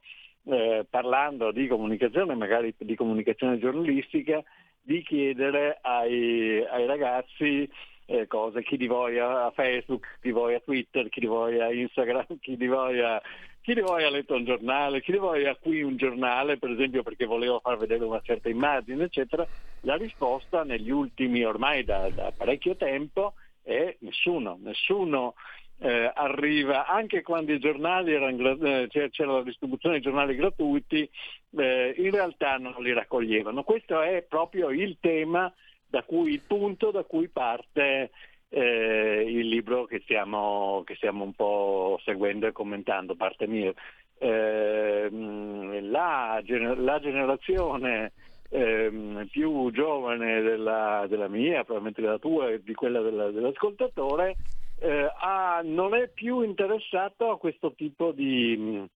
eh, parlando di comunicazione, magari di comunicazione giornalistica, di chiedere ai, ai ragazzi eh, cose, chi di voi ha Facebook, chi di voi ha Twitter, chi di voi ha Instagram, chi di voi ha, chi di voi ha letto un giornale, chi di voi ha qui un giornale, per esempio perché volevo far vedere una certa immagine, eccetera. La risposta negli ultimi, ormai da, da parecchio tempo, è nessuno, nessuno eh, arriva anche quando i giornali erano, eh, c'era la distribuzione di giornali gratuiti, eh, in realtà non li raccoglievano. Questo è proprio il tema, da cui, il punto da cui parte eh, il libro che stiamo, che stiamo, un po' seguendo e commentando, parte mia. Ehm, la, la, generazione ehm, più giovane della, della, mia, probabilmente della tua e di quella della, dell'ascoltatore, eh, ha, non è più interessato a questo tipo di,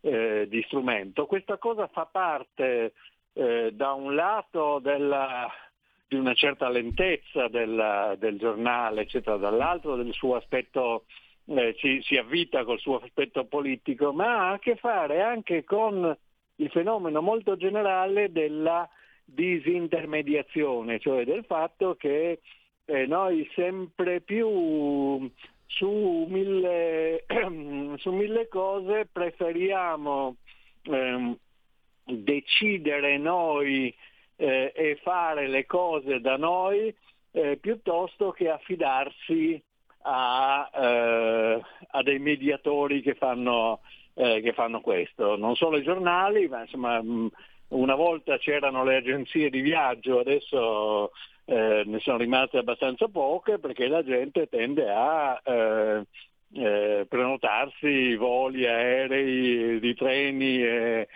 eh, di strumento. Questa cosa fa parte eh, da un lato della, di una certa lentezza del, del giornale, eccetera, dall'altro del suo aspetto, eh, si, si avvita col suo aspetto politico, ma ha a che fare anche con il fenomeno molto generale della disintermediazione, cioè del fatto che eh, noi sempre più su mille, su mille cose preferiamo eh, decidere noi eh, e fare le cose da noi eh, piuttosto che affidarsi a, eh, a dei mediatori che fanno, eh, che fanno, questo. Non solo i giornali, ma insomma una volta c'erano le agenzie di viaggio, adesso eh, ne sono rimaste abbastanza poche perché la gente tende a eh, eh, prenotarsi voli aerei, di treni, eh,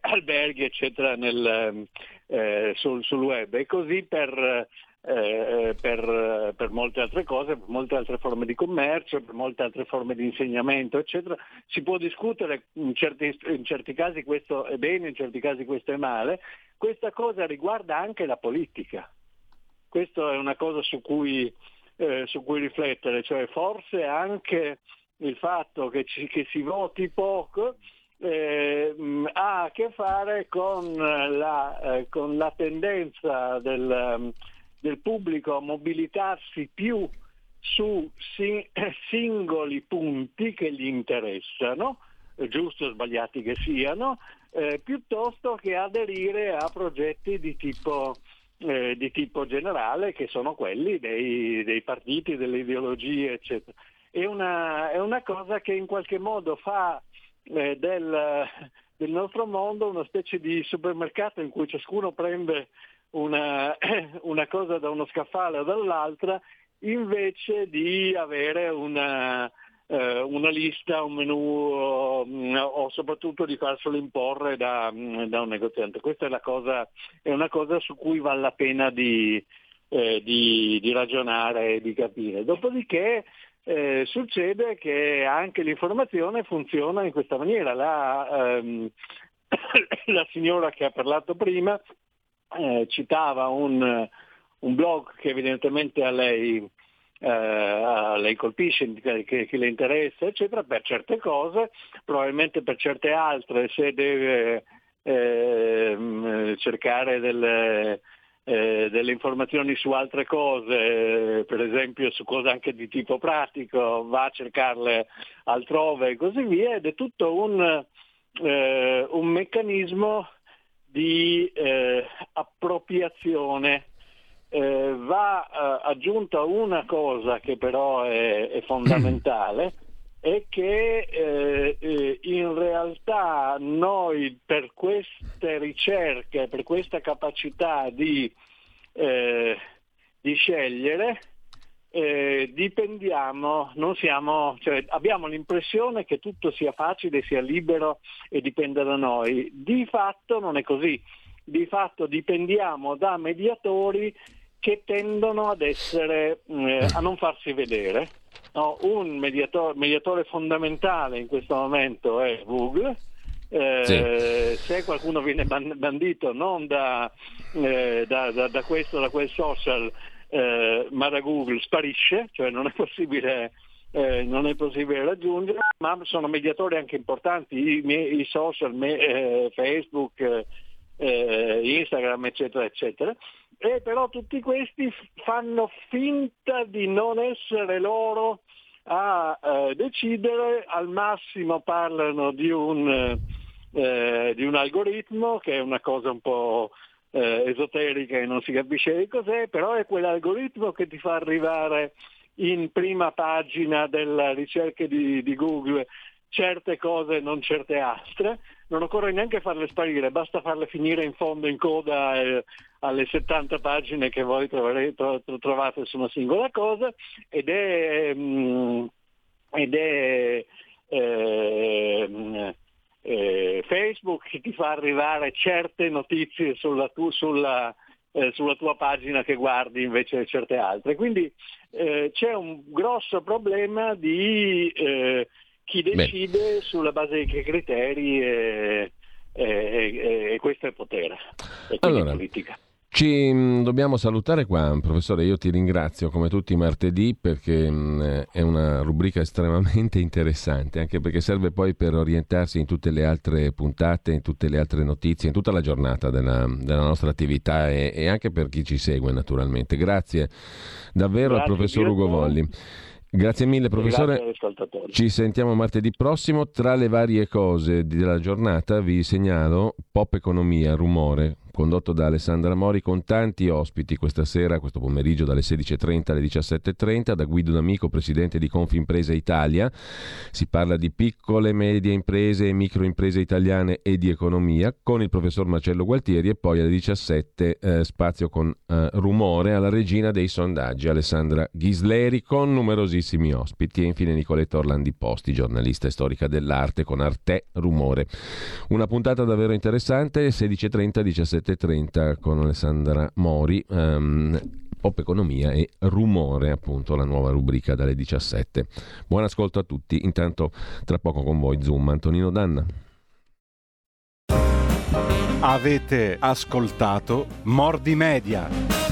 alberghi eccetera nel, eh, sul, sul, web e così per, eh, per, per, molte altre cose, per molte altre forme di commercio, per molte altre forme di insegnamento, eccetera. Si può discutere, in certi, in certi casi questo è bene, in certi casi questo è male. Questa cosa riguarda anche la politica. Questa è una cosa su cui, eh, su cui riflettere, cioè forse anche il fatto che, ci, che si voti poco eh, ha a che fare con la, eh, con la tendenza del, del pubblico a mobilitarsi più su si, singoli punti che gli interessano, giusto o sbagliati che siano, eh, piuttosto che aderire a progetti di tipo, eh, di tipo generale che sono quelli dei, dei, partiti, delle ideologie, eccetera. È una, è una cosa che in qualche modo fa eh, del, del nostro mondo una specie di supermercato in cui ciascuno prende una, una cosa da uno scaffale o dall'altra invece di avere una, eh, una lista, un menù o, o, soprattutto di farselo imporre da, da, un negoziante. Questa è, cosa, è, una cosa su cui vale la pena di, eh, di, di ragionare e di capire. Dopodiché eh, succede che anche l'informazione funziona in questa maniera. La, ehm, la signora che ha parlato prima eh, citava un, un, blog che evidentemente a lei, eh, a lei colpisce, che, che, le interessa, eccetera, per certe cose, probabilmente per certe altre, se deve ehm, cercare delle, eh, delle informazioni su altre cose, per esempio su cose anche di tipo pratico, va a cercarle altrove e così via, ed è tutto un, eh, un meccanismo di eh, appropriazione. Eh, va eh, aggiunta una cosa che però è, è fondamentale, è che eh, eh, in realtà noi per queste ricerche, per questa capacità di, eh, di scegliere, eh, dipendiamo, siamo, cioè, abbiamo l'impressione che tutto sia facile, sia libero e dipenda da noi. Di fatto non è così. Di fatto dipendiamo da mediatori che tendono ad essere, eh, a non farsi vedere. No, un mediatore, mediatore, fondamentale in questo momento è Google. Eh, sì. Se qualcuno viene bandito non da, eh, da, da, da questo o da quel social, eh, ma da Google sparisce, cioè non è possibile, eh, non è possibile raggiungere, ma sono mediatori anche importanti, i, i social, me, eh, Facebook, eh, Instagram, eccetera, eccetera. E però tutti questi fanno finta di non essere loro a eh, decidere, al massimo parlano di un, eh, di un algoritmo che è una cosa un po' eh, esoterica e non si capisce di cos'è, però è quell'algoritmo che ti fa arrivare in prima pagina della ricerca di, di Google certe cose e non certe altre. Non occorre neanche farle sparire, basta farle finire in fondo in coda eh, alle 70 pagine che voi troverete, trovate su una singola cosa ed è, mm, ed è eh, eh, Facebook che ti fa arrivare certe notizie sulla, tu, sulla, eh, sulla, tua pagina che guardi invece certe altre. Quindi eh, c'è un grosso problema di, eh, chi decide Beh. sulla base di che criteri e, e, e, questo è potere. E allora, politica. Ci mm, dobbiamo salutare qua, professore. Io ti ringrazio come tutti i martedì perché mm, è una rubrica estremamente interessante, anche perché serve poi per orientarsi in tutte le altre puntate, in tutte le altre notizie, in tutta la giornata della, della nostra attività e, e, anche per chi ci segue, naturalmente. Grazie davvero Grazie al professor Ugo Volli. Grazie mille professore, ci sentiamo martedì prossimo. Tra le varie cose della giornata vi segnalo Pop Economia, Rumore, condotto da Alessandra Mori con tanti ospiti questa sera, questo pomeriggio dalle 16.30 alle 17.30, da Guido D'Amico, presidente di Confimpresa Italia. Si parla di piccole medie imprese e microimprese italiane e di economia, con il professor Marcello Gualtieri e poi alle 17 eh, spazio con eh, rumore alla regina dei sondaggi, Alessandra Ghisleri, con numerosissimi ospiti e infine Nicoletta Orlandi Posti, giornalista e storica dell'arte con Arte Rumore. Una puntata davvero interessante, 16.30, 17 7.30 con Alessandra Mori. Um, Pop Economia e Rumore, appunto, la nuova rubrica dalle 17. Buon ascolto a tutti. Intanto, tra poco con voi, Zoom, Antonino Danna. Avete ascoltato Mordi Media.